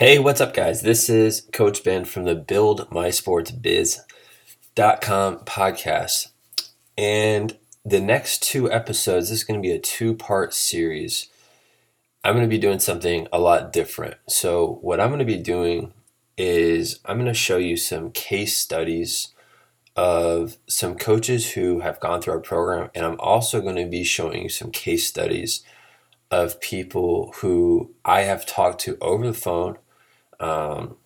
Hey, what's up, guys? This is Coach Ben from the BuildMySportsBiz.com podcast. And the next two episodes, this is going to be a two part series. I'm going to be doing something a lot different. So, what I'm going to be doing is I'm going to show you some case studies of some coaches who have gone through our program. And I'm also going to be showing you some case studies of people who I have talked to over the phone um,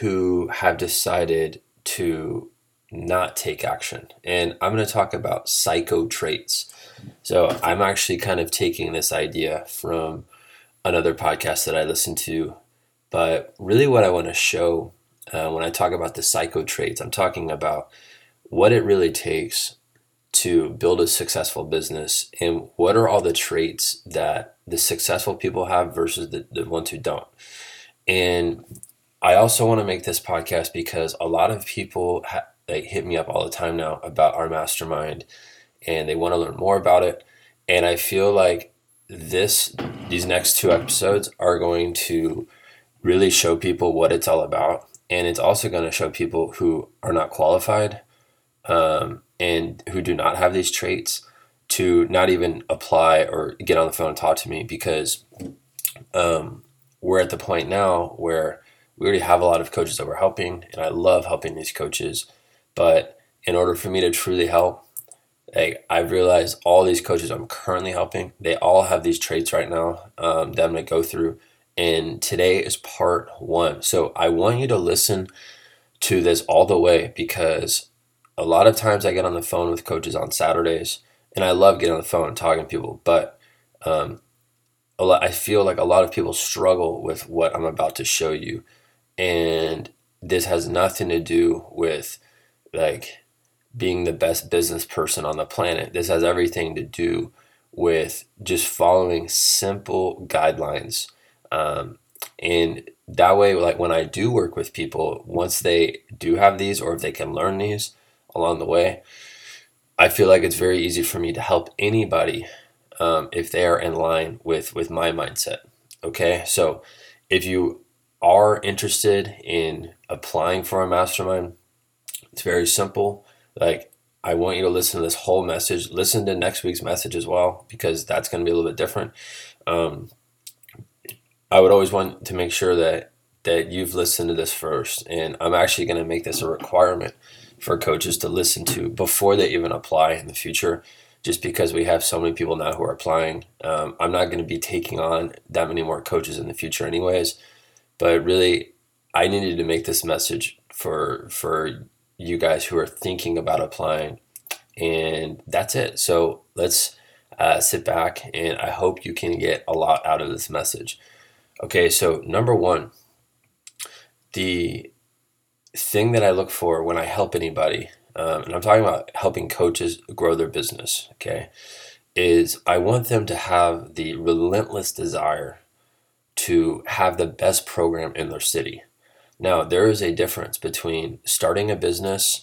who have decided to not take action. And I'm going to talk about psycho traits. So I'm actually kind of taking this idea from another podcast that I listen to. But really, what I want to show uh, when I talk about the psycho traits, I'm talking about what it really takes to build a successful business and what are all the traits that the successful people have versus the, the ones who don't. And I also want to make this podcast because a lot of people ha- like hit me up all the time now about our mastermind and they want to learn more about it. And I feel like this these next two episodes are going to really show people what it's all about and it's also going to show people who are not qualified um, and who do not have these traits to not even apply or get on the phone and talk to me because um, we're at the point now where we already have a lot of coaches that we're helping, and I love helping these coaches. But in order for me to truly help, like I've realized all these coaches I'm currently helping, they all have these traits right now um, that I'm gonna go through. And today is part one. So I want you to listen to this all the way because a lot of times I get on the phone with coaches on Saturdays, and I love getting on the phone and talking to people. But um, a lot, I feel like a lot of people struggle with what I'm about to show you. And this has nothing to do with like being the best business person on the planet. This has everything to do with just following simple guidelines. Um, and that way, like when I do work with people, once they do have these or if they can learn these along the way, I feel like it's very easy for me to help anybody um, if they are in line with with my mindset. Okay, so if you are interested in applying for a mastermind, it's very simple. Like I want you to listen to this whole message. Listen to next week's message as well because that's going to be a little bit different. Um, I would always want to make sure that that you've listened to this first, and I'm actually going to make this a requirement for coaches to listen to before they even apply in the future just because we have so many people now who are applying. Um, I'm not going to be taking on that many more coaches in the future, anyways. But really, I needed to make this message for for you guys who are thinking about applying, and that's it. So let's uh, sit back, and I hope you can get a lot out of this message. Okay, so number one, the thing that I look for when I help anybody um, and I'm talking about helping coaches grow their business, okay, is I want them to have the relentless desire to have the best program in their city. Now, there is a difference between starting a business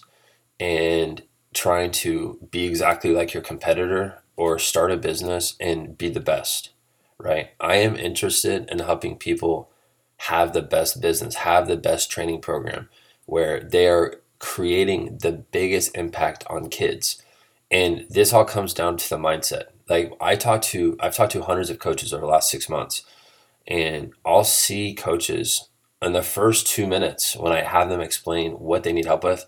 and trying to be exactly like your competitor or start a business and be the best, right? I am interested in helping people have the best business, have the best training program where they are creating the biggest impact on kids. And this all comes down to the mindset. Like I talked to I've talked to hundreds of coaches over the last 6 months and I'll see coaches in the first 2 minutes when I have them explain what they need help with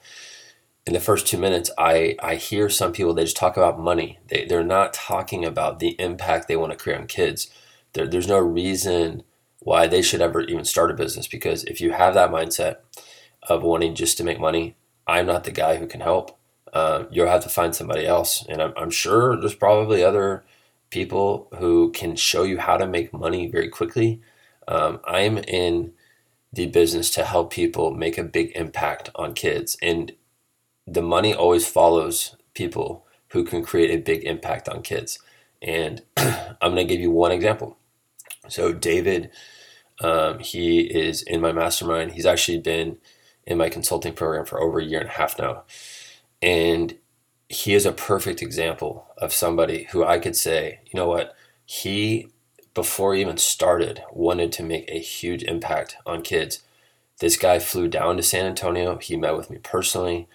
in the first two minutes, I, I hear some people, they just talk about money. They, they're not talking about the impact they want to create on kids. There, there's no reason why they should ever even start a business because if you have that mindset of wanting just to make money, I'm not the guy who can help. Uh, you'll have to find somebody else. And I'm, I'm sure there's probably other people who can show you how to make money very quickly. Um, I'm in the business to help people make a big impact on kids. And the money always follows people who can create a big impact on kids. And I'm going to give you one example. So, David, um, he is in my mastermind. He's actually been in my consulting program for over a year and a half now. And he is a perfect example of somebody who I could say, you know what, he before he even started, wanted to make a huge impact on kids. This guy flew down to San Antonio. He met with me personally.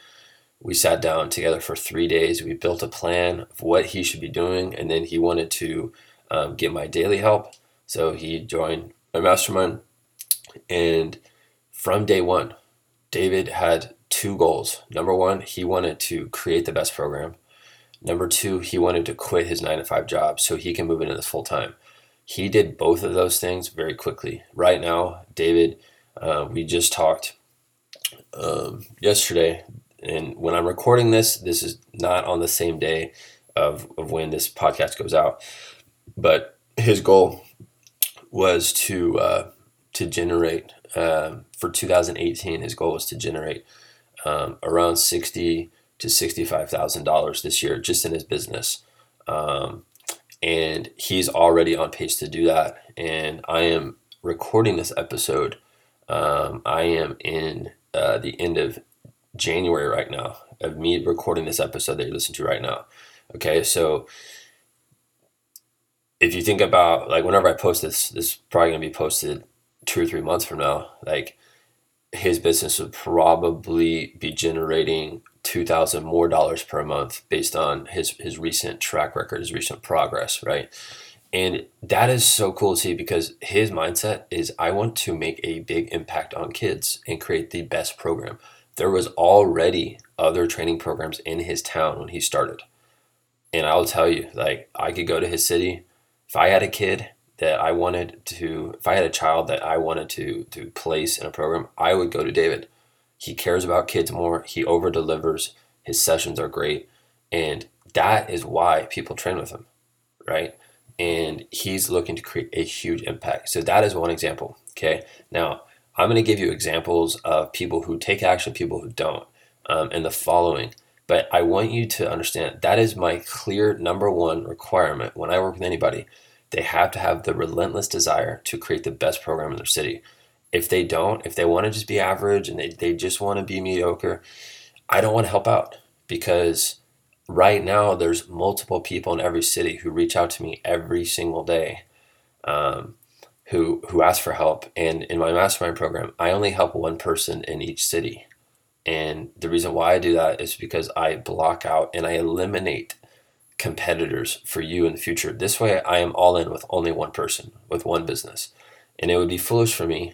We sat down together for three days. We built a plan of what he should be doing, and then he wanted to um, get my daily help. So he joined my mastermind. And from day one, David had two goals. Number one, he wanted to create the best program. Number two, he wanted to quit his nine to five job so he can move into this full time. He did both of those things very quickly. Right now, David, uh, we just talked um, yesterday, and when I'm recording this, this is not on the same day of, of when this podcast goes out. But his goal was to uh, to generate um, for 2018. His goal was to generate um, around sixty to sixty five thousand dollars this year just in his business, um, and he's already on pace to do that. And I am recording this episode. Um, I am in uh, the end of January right now of me recording this episode that you're listening to right now. Okay, so if you think about like whenever I post this, this is probably gonna be posted two or three months from now. Like his business would probably be generating two thousand more dollars per month based on his his recent track record, his recent progress, right? And that is so cool to see because his mindset is I want to make a big impact on kids and create the best program. There was already other training programs in his town when he started. And I'll tell you, like I could go to his city, if I had a kid that I wanted to, if I had a child that I wanted to to place in a program, I would go to David. He cares about kids more. He over delivers. His sessions are great, and that is why people train with him, right? And he's looking to create a huge impact. So that is one example. Okay, now I'm going to give you examples of people who take action, people who don't, um, in the following. But I want you to understand that is my clear number one requirement when I work with anybody. They have to have the relentless desire to create the best program in their city. If they don't, if they want to just be average and they, they just want to be mediocre, I don't want to help out because right now there's multiple people in every city who reach out to me every single day um, who who ask for help and in my mastermind program i only help one person in each city and the reason why I do that is because I block out and I eliminate competitors for you in the future. This way, I am all in with only one person, with one business. And it would be foolish for me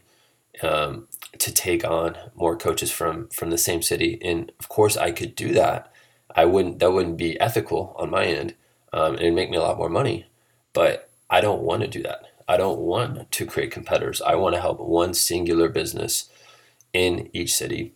um, to take on more coaches from from the same city. And of course, I could do that. I wouldn't. That wouldn't be ethical on my end, um, and it'd make me a lot more money. But I don't want to do that. I don't want to create competitors. I want to help one singular business in each city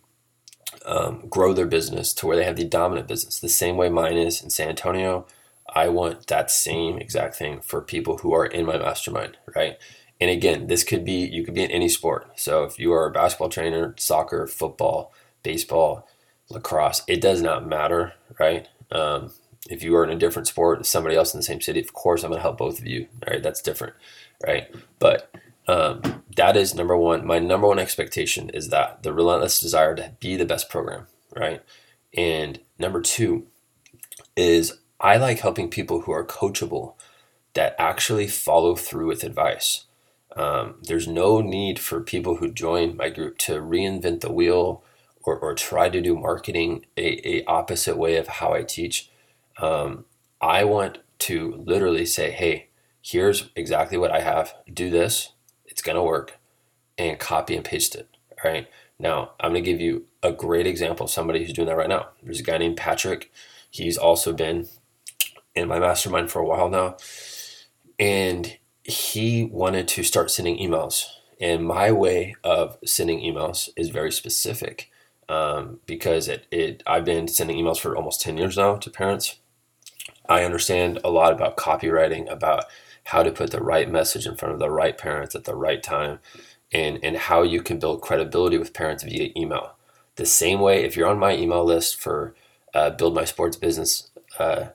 um, grow their business to where they have the dominant business, the same way mine is in San Antonio. I want that same exact thing for people who are in my mastermind, right? And again, this could be, you could be in any sport. So if you are a basketball trainer, soccer, football, baseball, lacrosse, it does not matter, right? Um, if you are in a different sport, somebody else in the same city, of course, I'm going to help both of you, All right, That's different, right? But um, that is number one. My number one expectation is that the relentless desire to be the best program, right? And number two is I like helping people who are coachable that actually follow through with advice. Um, there's no need for people who join my group to reinvent the wheel or, or try to do marketing a, a opposite way of how I teach. Um, I want to literally say, hey, here's exactly what I have. Do this it's going to work and copy and paste it. All right. Now, I'm going to give you a great example of somebody who's doing that right now. There's a guy named Patrick. He's also been in my mastermind for a while now. And he wanted to start sending emails. And my way of sending emails is very specific um, because it, it I've been sending emails for almost 10 years now to parents. I understand a lot about copywriting, about how to put the right message in front of the right parents at the right time, and, and how you can build credibility with parents via email. The same way, if you're on my email list for uh, buildmysportsbusiness.com, uh,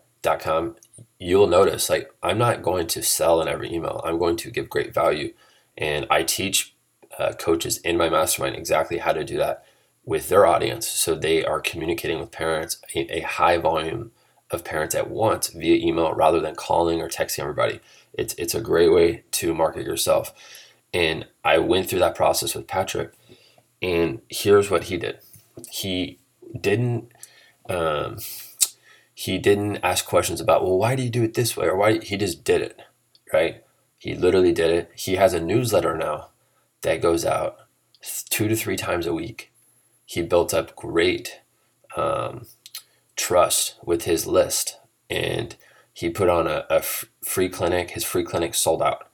you'll notice like I'm not going to sell in every email. I'm going to give great value. And I teach uh, coaches in my mastermind exactly how to do that with their audience. So they are communicating with parents a, a high volume of parents at once via email rather than calling or texting everybody. It's it's a great way to market yourself. And I went through that process with Patrick, and here's what he did. He didn't um, he didn't ask questions about well why do you do it this way? Or why he just did it right? He literally did it. He has a newsletter now that goes out two to three times a week. He built up great um, trust with his list and he put on a, a f- free clinic. His free clinic sold out.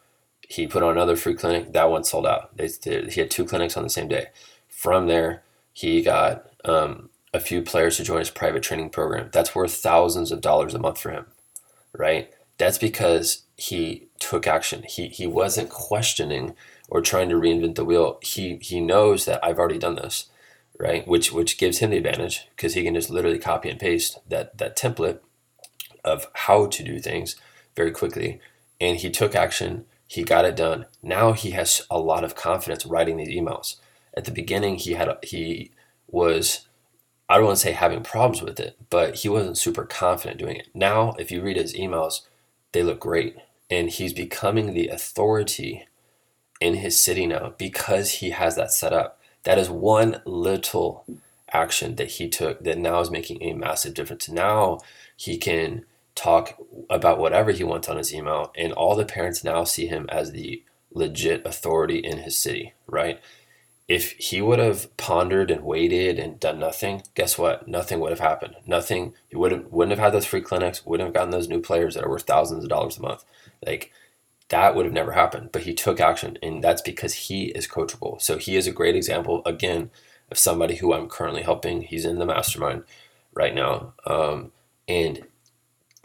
He put on another free clinic. That one sold out. They, he had two clinics on the same day. From there he got um, a few players to join his private training program that's worth thousands of dollars a month for him right that's because he took action he, he wasn't questioning or trying to reinvent the wheel he he knows that i've already done this right? Which which gives him the advantage because he can just literally copy and paste that that template of how to do things very quickly. And he took action. He got it done. Now he has a lot of confidence writing these emails. At the beginning, he had he was I don't want to say having problems with it, but he wasn't super confident doing it. Now, if you read his emails, they look great, and he's becoming the authority in his city now because he has that set up. That is one little action that he took that now is making a massive difference. Now he can talk about whatever he wants on his email, and all the parents now see him as the legit authority in his city, right? If he would have pondered and waited and done nothing, guess what? Nothing would have happened. Nothing. He wouldn't wouldn't have had those free clinics. Wouldn't have gotten those new players that are worth thousands of dollars a month. Like that would have never happened. But he took action, and that's because he is coachable. So he is a great example, again, of somebody who I'm currently helping. He's in the mastermind right now. Um, and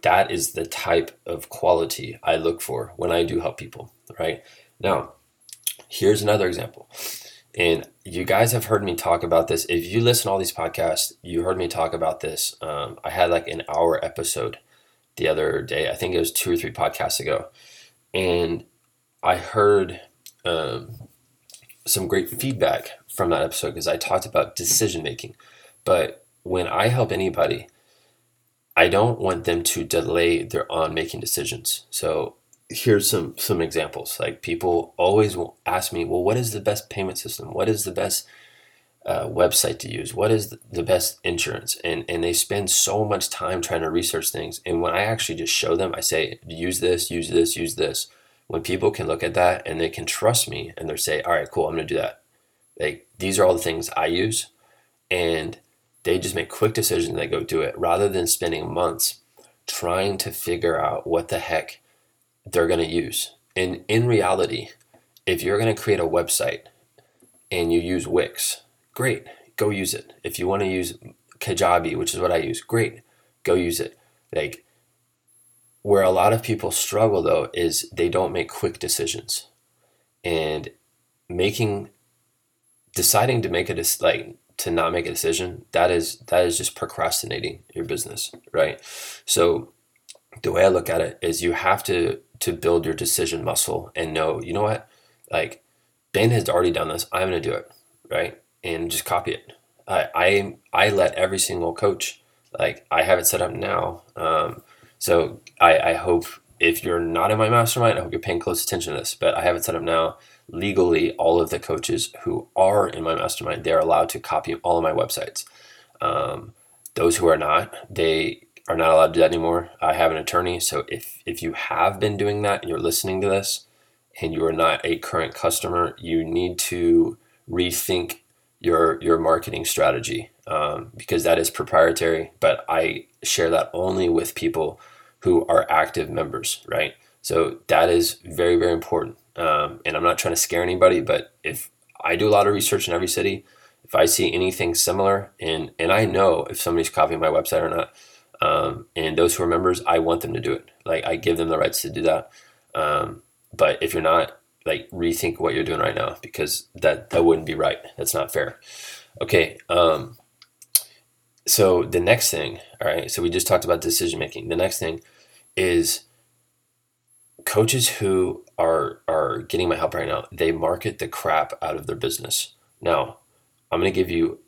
that is the type of quality I look for when I do help people, right? Now, here's another example. And you guys have heard me talk about this. If you listen to all these podcasts, you heard me talk about this. Um, I had like an hour episode the other day. I think it was two or three podcasts ago and I heard um, some great feedback from that episode because I talked about decision making. But when I help anybody, I don't want them to delay their on making decisions. So here's some some examples. Like people always will ask me, well, what is the best payment system? What is the best uh, website to use? What is the best insurance? And and they spend so much time trying to research things. And when I actually just show them, I say, use this, use this, use this. When people can look at that and they can trust me and they're say, all right, cool, I'm gonna do that. Like these are all the things I use, and they just make quick decisions they go do it rather than spending months trying to figure out what the heck they're gonna use. And in reality, if you're gonna create a website and you use Wix great, go use it. If you want to use Kajabi, which is what I use, great, go use it. Like where a lot of people struggle though is they don't make quick decisions. And making deciding to make a like to not make a decision, that is that is just procrastinating your business, right? So the way I look at it is you have to to build your decision muscle and know, you know what? Like Ben has already done this. I'm going to do it, right? and just copy it. I, I, I let every single coach, like I have it set up now. Um, so I, I hope if you're not in my mastermind, I hope you're paying close attention to this, but I have it set up now. Legally, all of the coaches who are in my mastermind, they're allowed to copy all of my websites. Um, those who are not, they are not allowed to do that anymore. I have an attorney. So if, if you have been doing that and you're listening to this and you are not a current customer, you need to rethink your your marketing strategy um, because that is proprietary. But I share that only with people who are active members, right? So that is very very important. Um, and I'm not trying to scare anybody, but if I do a lot of research in every city, if I see anything similar, and and I know if somebody's copying my website or not, um, and those who are members, I want them to do it. Like I give them the rights to do that. Um, but if you're not, like rethink what you're doing right now because that that wouldn't be right. That's not fair. Okay. Um, so the next thing, all right. So we just talked about decision making. The next thing is coaches who are are getting my help right now. They market the crap out of their business. Now, I'm going to give you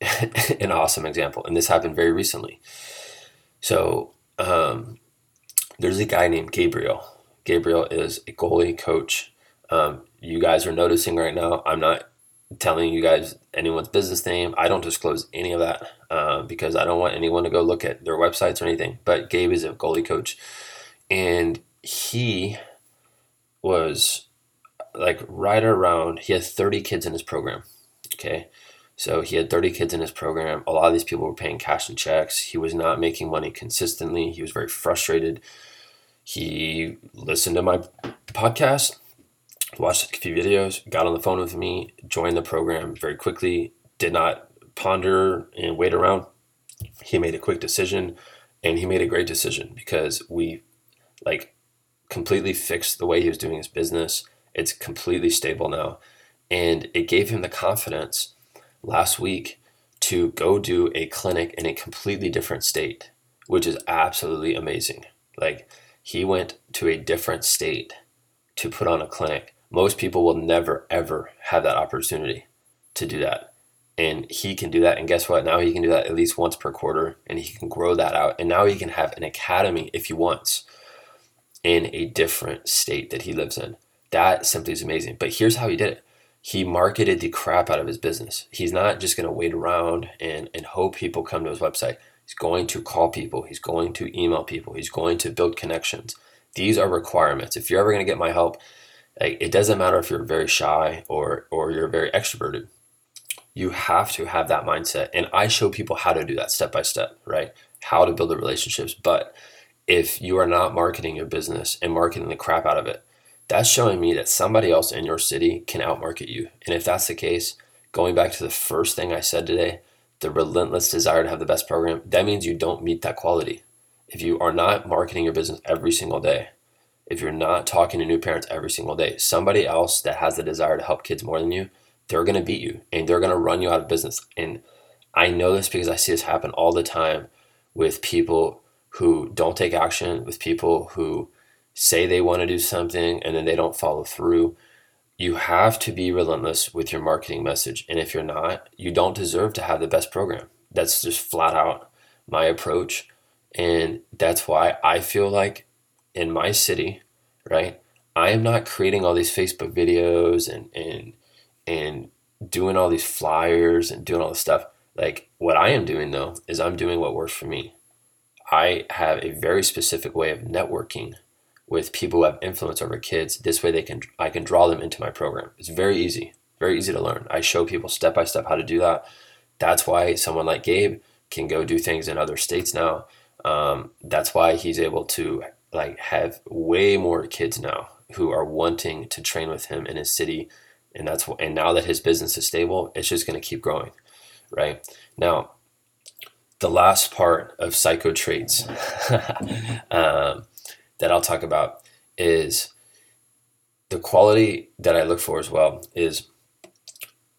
an awesome example, and this happened very recently. So um, there's a guy named Gabriel. Gabriel is a goalie coach. Um, you guys are noticing right now. I'm not telling you guys anyone's business name. I don't disclose any of that uh, because I don't want anyone to go look at their websites or anything. But Gabe is a goalie coach, and he was like right around. He has 30 kids in his program. Okay, so he had 30 kids in his program. A lot of these people were paying cash and checks. He was not making money consistently. He was very frustrated. He listened to my podcast, watched a few videos, got on the phone with me, joined the program very quickly, did not ponder and wait around. He made a quick decision and he made a great decision because we like completely fixed the way he was doing his business. It's completely stable now. And it gave him the confidence last week to go do a clinic in a completely different state, which is absolutely amazing. Like he went to a different state to put on a clinic. Most people will never ever have that opportunity to do that. And he can do that. And guess what? Now he can do that at least once per quarter and he can grow that out. And now he can have an academy if he wants in a different state that he lives in. That simply is amazing. But here's how he did it he marketed the crap out of his business. He's not just going to wait around and, and hope people come to his website. He's going to call people. He's going to email people. He's going to build connections. These are requirements. If you're ever going to get my help, it doesn't matter if you're very shy or or you're very extroverted. You have to have that mindset. And I show people how to do that step by step, right? How to build the relationships. But if you are not marketing your business and marketing the crap out of it, that's showing me that somebody else in your city can outmarket you. And if that's the case, going back to the first thing I said today, the relentless desire to have the best program, that means you don't meet that quality. If you are not marketing your business every single day, if you're not talking to new parents every single day, somebody else that has the desire to help kids more than you, they're going to beat you and they're going to run you out of business. And I know this because I see this happen all the time with people who don't take action, with people who say they want to do something and then they don't follow through. You have to be relentless with your marketing message. And if you're not, you don't deserve to have the best program. That's just flat out my approach. And that's why I feel like in my city, right, I am not creating all these Facebook videos and and and doing all these flyers and doing all this stuff. Like what I am doing though is I'm doing what works for me. I have a very specific way of networking with people who have influence over kids. This way they can I can draw them into my program. It's very easy, very easy to learn. I show people step by step how to do that. That's why someone like Gabe can go do things in other states now. Um, that's why he's able to like have way more kids now who are wanting to train with him in his city, and that's and now that his business is stable, it's just going to keep growing, right? Now, the last part of psycho traits um, that I'll talk about is the quality that I look for as well is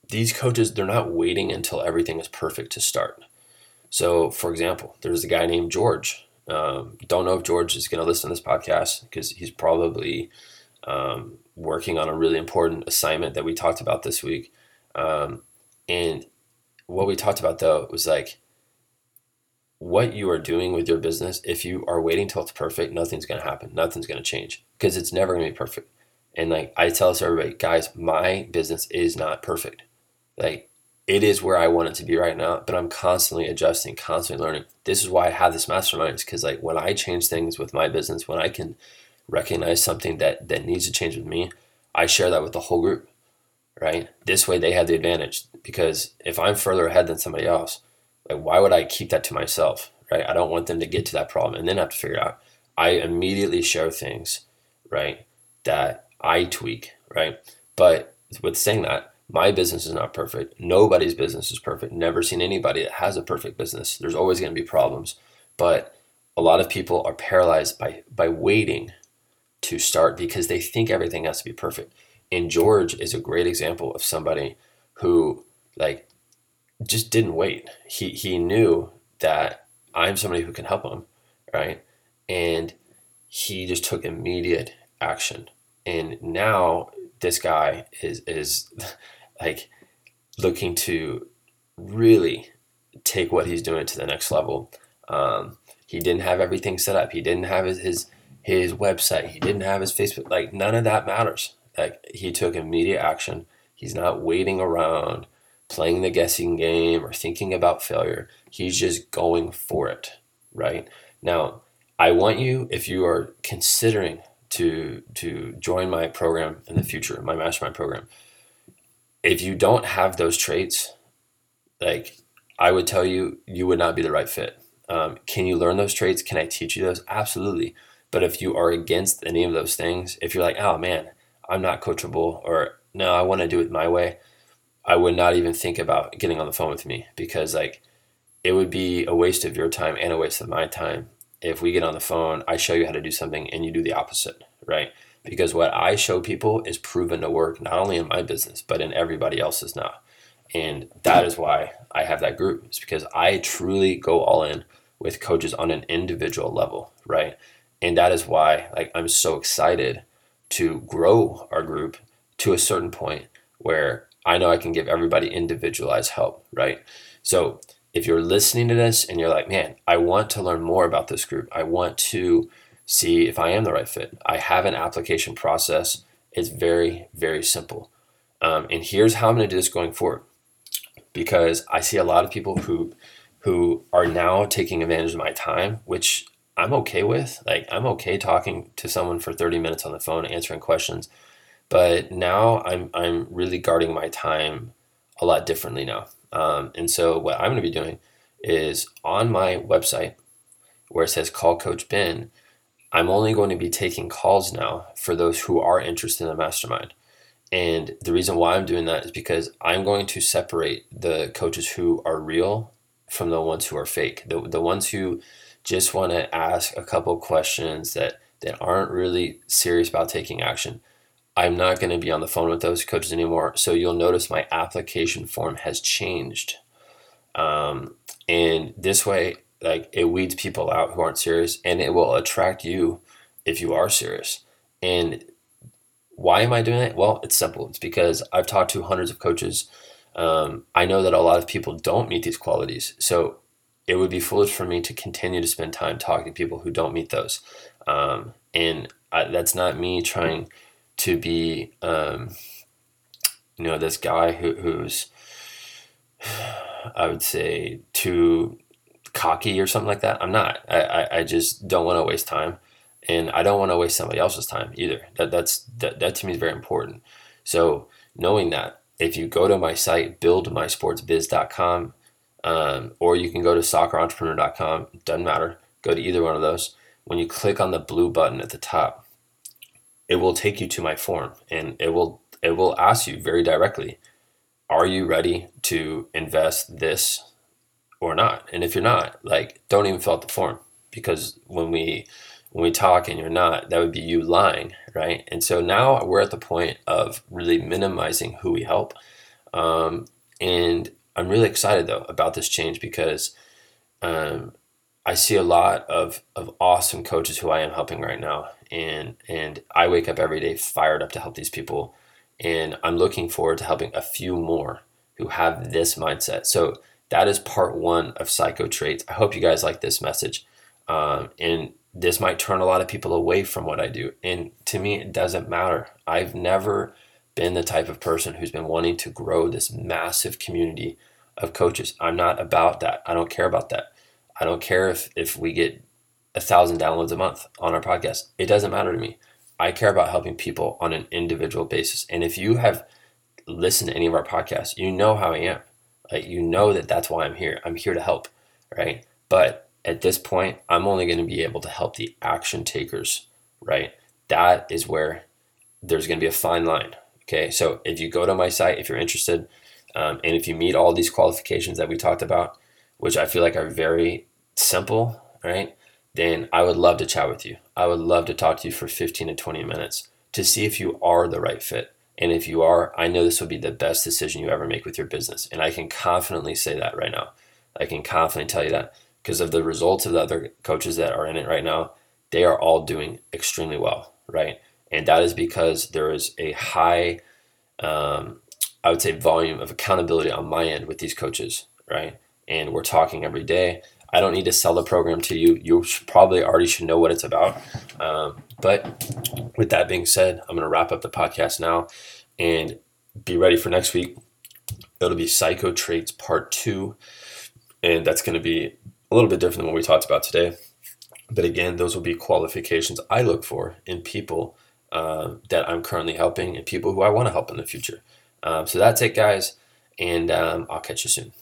these coaches they're not waiting until everything is perfect to start. So, for example, there's a guy named George. Um, don't know if George is going to listen to this podcast because he's probably um, working on a really important assignment that we talked about this week. Um, and what we talked about though was like what you are doing with your business, if you are waiting till it's perfect, nothing's going to happen. Nothing's going to change because it's never going to be perfect. And like I tell this everybody, guys, my business is not perfect. Like it is where I want it to be right now, but I'm constantly adjusting, constantly learning. This is why I have this mastermind is because like when I change things with my business, when I can recognize something that that needs to change with me, I share that with the whole group. Right? This way they have the advantage because if I'm further ahead than somebody else, like, why would I keep that to myself? Right? I don't want them to get to that problem and then have to figure out. I immediately share things, right, that I tweak, right? But with saying that, my business is not perfect. Nobody's business is perfect. Never seen anybody that has a perfect business. There's always going to be problems. But a lot of people are paralyzed by by waiting to start because they think everything has to be perfect. And George is a great example of somebody who like just didn't wait. He he knew that I'm somebody who can help him, right? And he just took immediate action. And now this guy is is like looking to really take what he's doing to the next level. Um, He didn't have everything set up. He didn't have his, his his website. He didn't have his Facebook. Like none of that matters. Like he took immediate action. He's not waiting around, playing the guessing game or thinking about failure. He's just going for it. Right now, I want you if you are considering to to join my program in the future, my mastermind program. If you don't have those traits, like I would tell you, you would not be the right fit. Um, can you learn those traits? Can I teach you those? Absolutely. But if you are against any of those things, if you're like, oh man, I'm not coachable, or no, I want to do it my way, I would not even think about getting on the phone with me because like it would be a waste of your time and a waste of my time if we get on the phone, I show you how to do something and you do the opposite, right? Because what I show people is proven to work not only in my business, but in everybody else's now. And that is why I have that group. It's because I truly go all in with coaches on an individual level, right? And that is why like I'm so excited to grow our group to a certain point where I know I can give everybody individualized help, right? So if you're listening to this and you're like, man, I want to learn more about this group, I want to see if I am the right fit, I have an application process. It's very, very simple. Um, and here's how I'm going to do this going forward because I see a lot of people who who are now taking advantage of my time, which I'm okay with. Like I'm okay talking to someone for 30 minutes on the phone, answering questions. But now I'm I'm really guarding my time a lot differently now. Um, and so what I'm going to be doing is on my website where it says call coach Ben, I'm only going to be taking calls now for those who are interested in the mastermind. And the reason why I'm doing that is because I'm going to separate the coaches who are real from the ones who are fake. The, the ones who just want to ask a couple questions that, that aren't really serious about taking action. I'm not going to be on the phone with those coaches anymore. So you'll notice my application form has changed. Um, and this way, like it weeds people out who aren't serious and it will attract you if you are serious. And why am I doing it? Well, it's simple. It's because I've talked to hundreds of coaches. Um, I know that a lot of people don't meet these qualities. So it would be foolish for me to continue to spend time talking to people who don't meet those. Um, and I, that's not me trying to be, um, you know, this guy who, who's, I would say, too cocky or something like that. I'm not. I, I, I just don't want to waste time. And I don't want to waste somebody else's time either. That, that's, that, that to me is very important. So knowing that, if you go to my site, buildmysportsbiz.com, um, or you can go to soccerentrepreneur.com, doesn't matter. Go to either one of those. When you click on the blue button at the top, it will take you to my form and it will it will ask you very directly are you ready to invest this or not? And if you're not like don't even fill out the form because when we when we talk and you're not that would be you lying right? And so now we're at the point of really minimizing who we help. Um, and i'm really excited though about this change because um, i see a lot of of awesome coaches who i am helping right now and and I wake up every day fired up to help these people and I'm looking forward to helping a few more who have this mindset. So that is part one of psycho traits. I hope you guys like this message. Um, and this might turn a lot of people away from what I do. And to me, it doesn't matter. I've never been the type of person who's been wanting to grow this massive community of coaches. I'm not about that. I don't care about that. I don't care if, if we get a thousand downloads a month on our podcast. It doesn't matter to me. I care about helping people on an individual basis. And if you have listened to any of our podcasts, you know how I am. Like you know that that's why I'm here. I'm here to help, right? But at this point, I'm only going to be able to help the action takers, right? That is where there's going to be a fine line. Okay, so if you go to my site, if you're interested, um, and if you meet all these qualifications that we talked about, which I feel like are very simple, right? Then I would love to chat with you. I would love to talk to you for 15 to 20 minutes to see if you are the right fit. And if you are, I know this will be the best decision you ever make with your business. And I can confidently say that right now. I can confidently tell you that because of the results of the other coaches that are in it right now, they are all doing extremely well, right? And that is because there is a high, um, I would say, volume of accountability on my end with these coaches, right? And we're talking every day. I don't need to sell the program to you. You probably already should know what it's about. Um, but with that being said, I'm going to wrap up the podcast now and be ready for next week. It'll be Psycho Traits Part 2. And that's going to be a little bit different than what we talked about today. But again, those will be qualifications I look for in people uh, that I'm currently helping and people who I want to help in the future. Um, so that's it, guys. And um, I'll catch you soon.